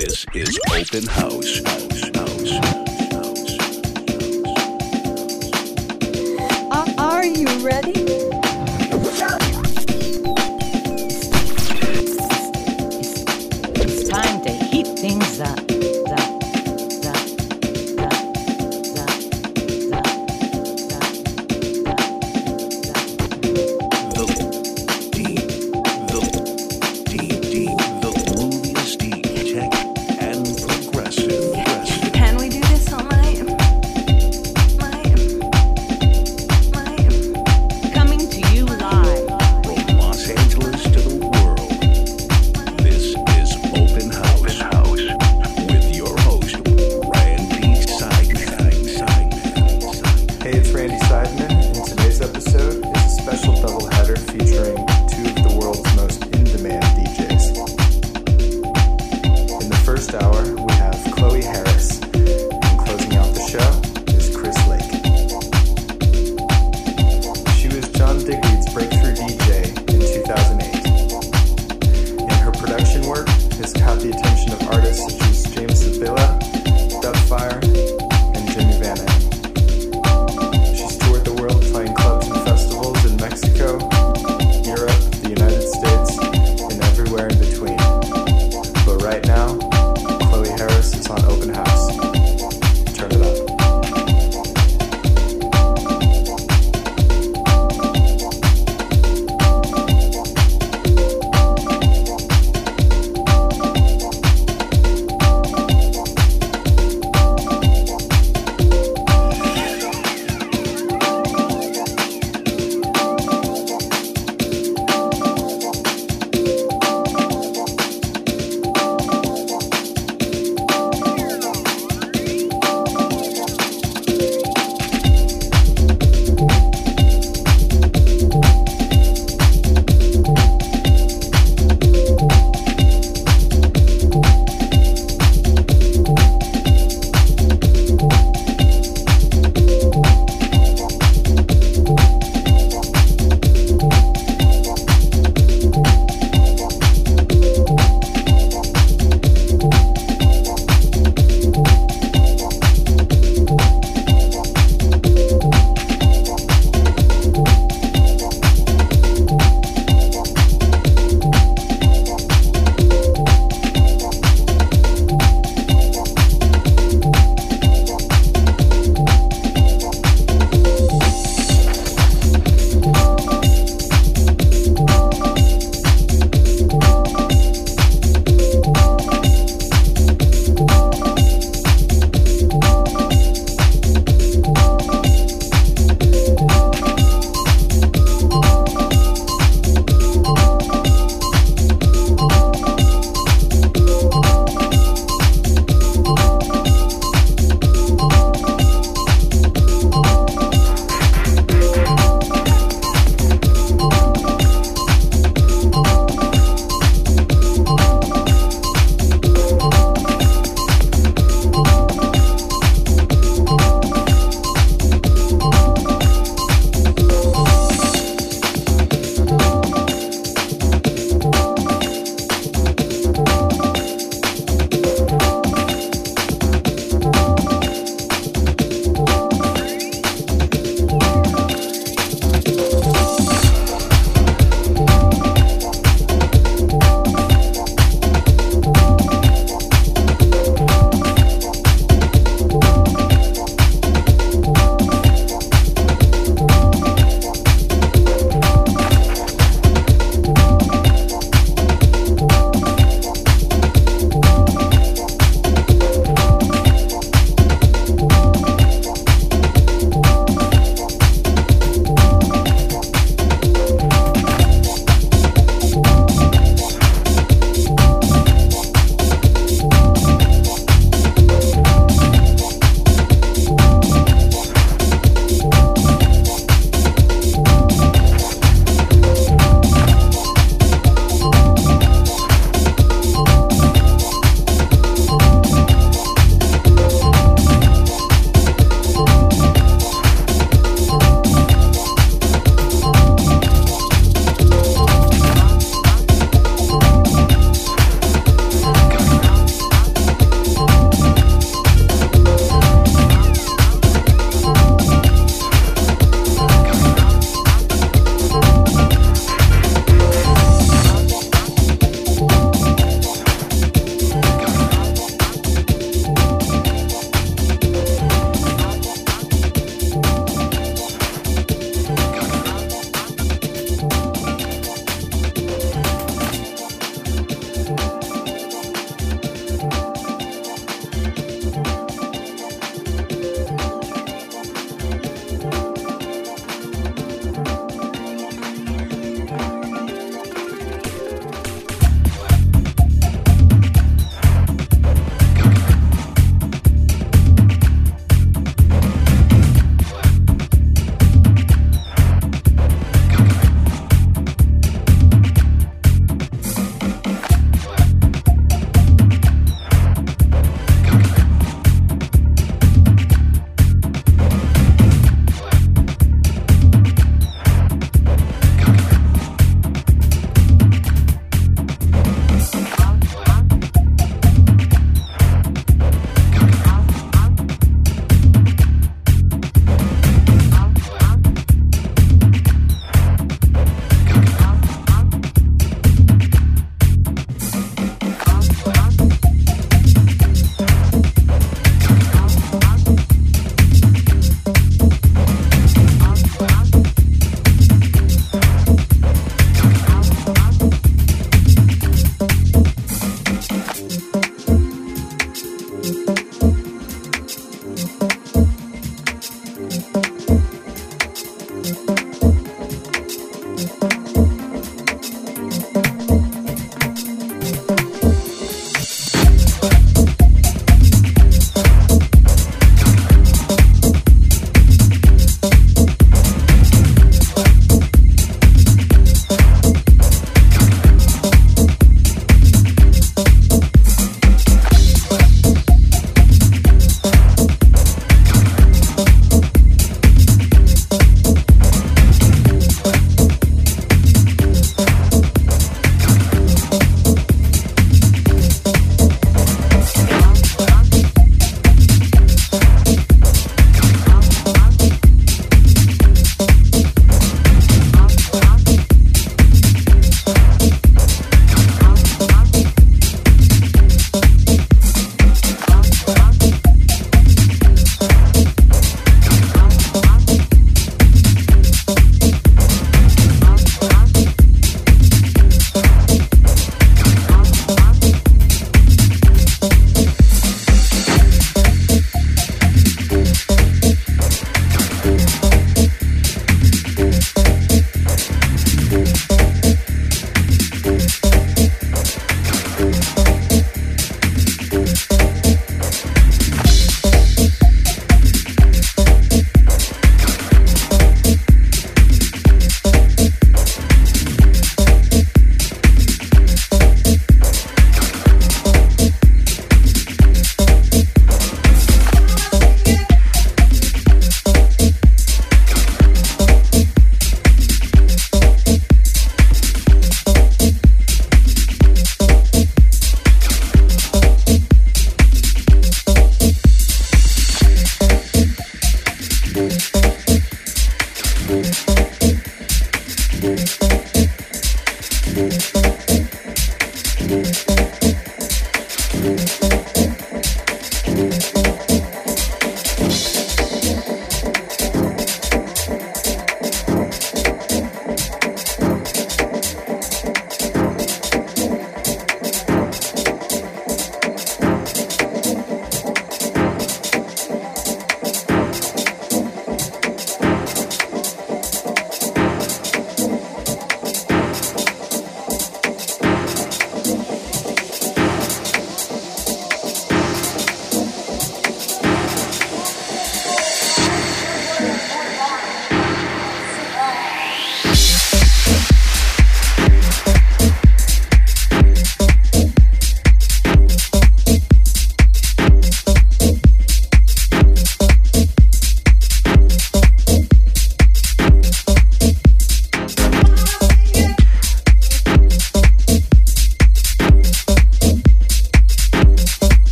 This is Open House. house, house. Are you ready?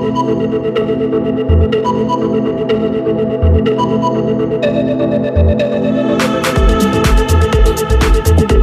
Thank you.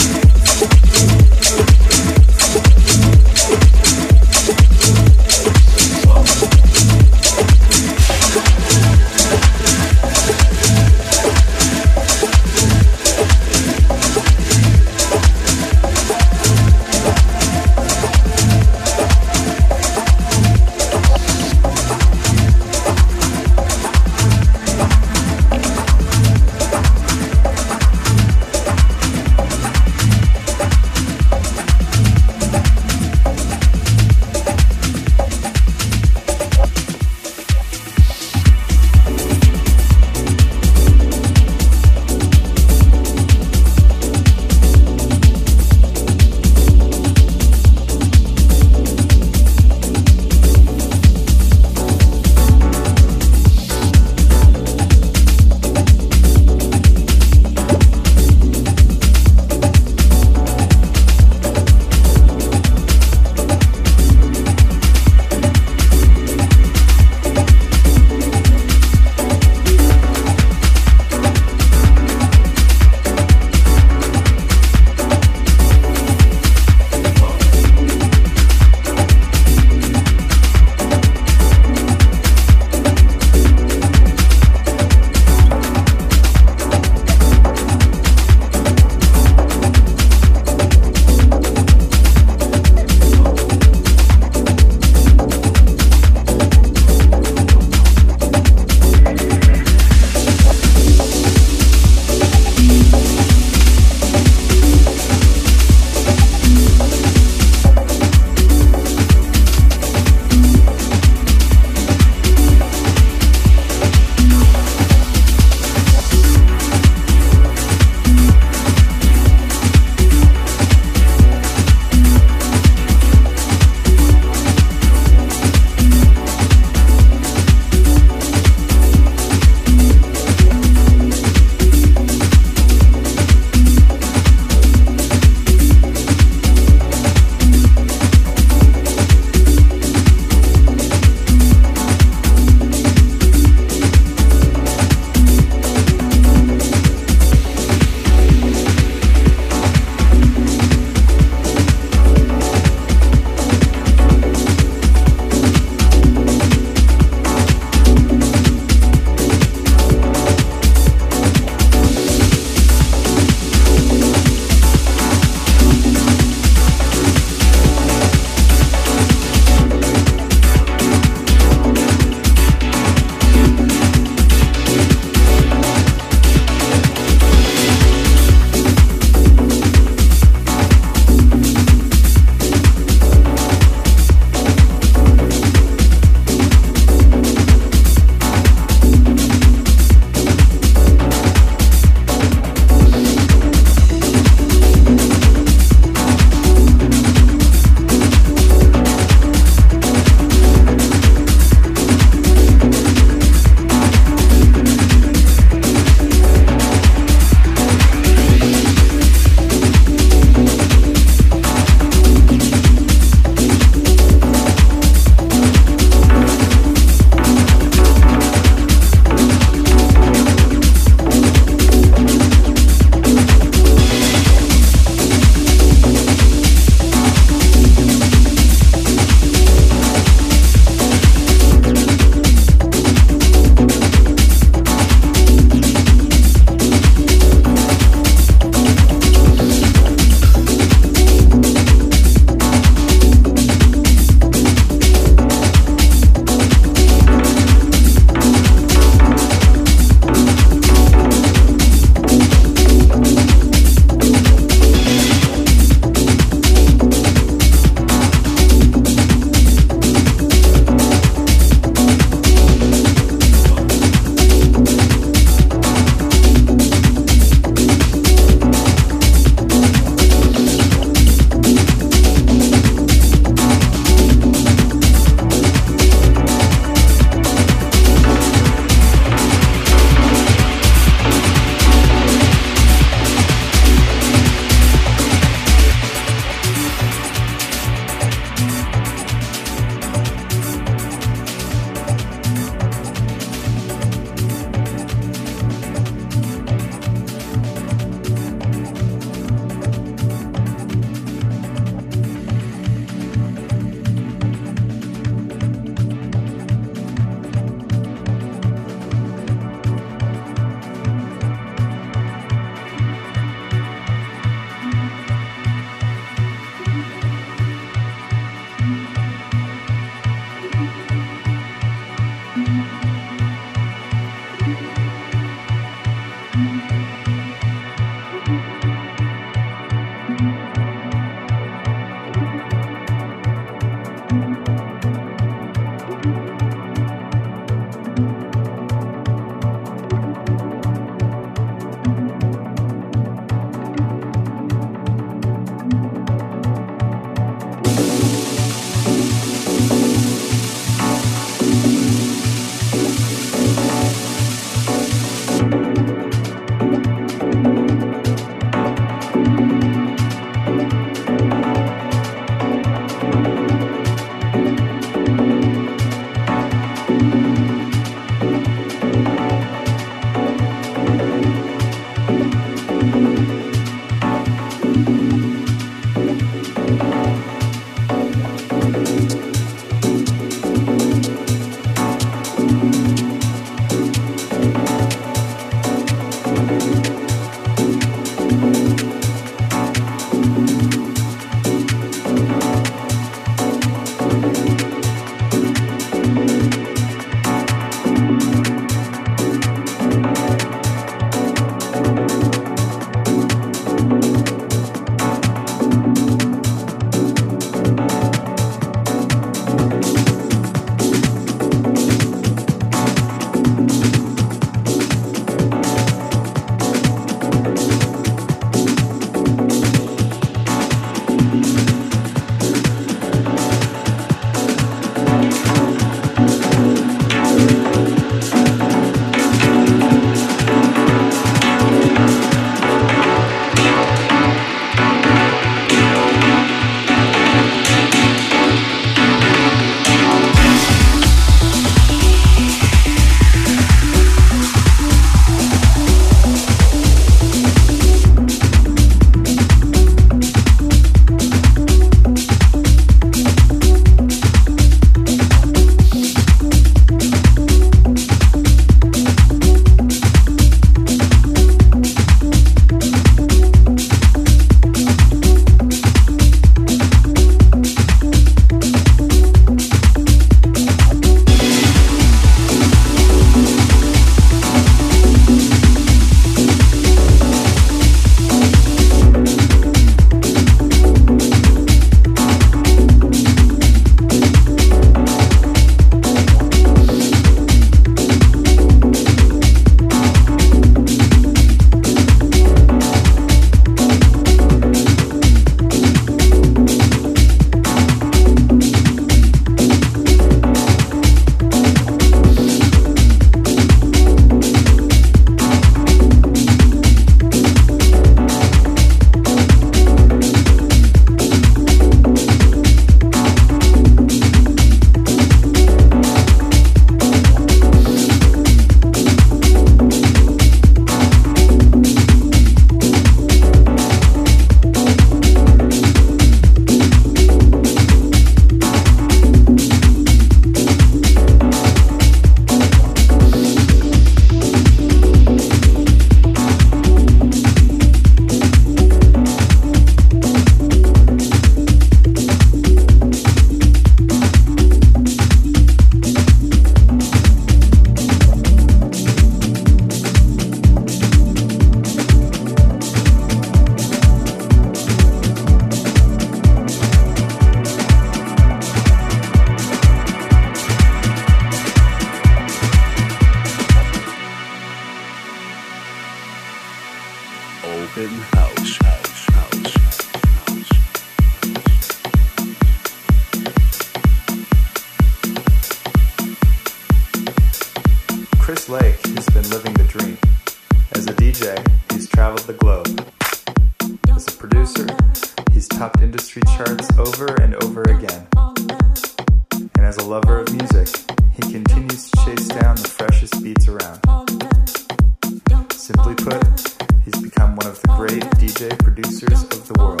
World.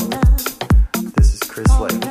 This is Chris Lake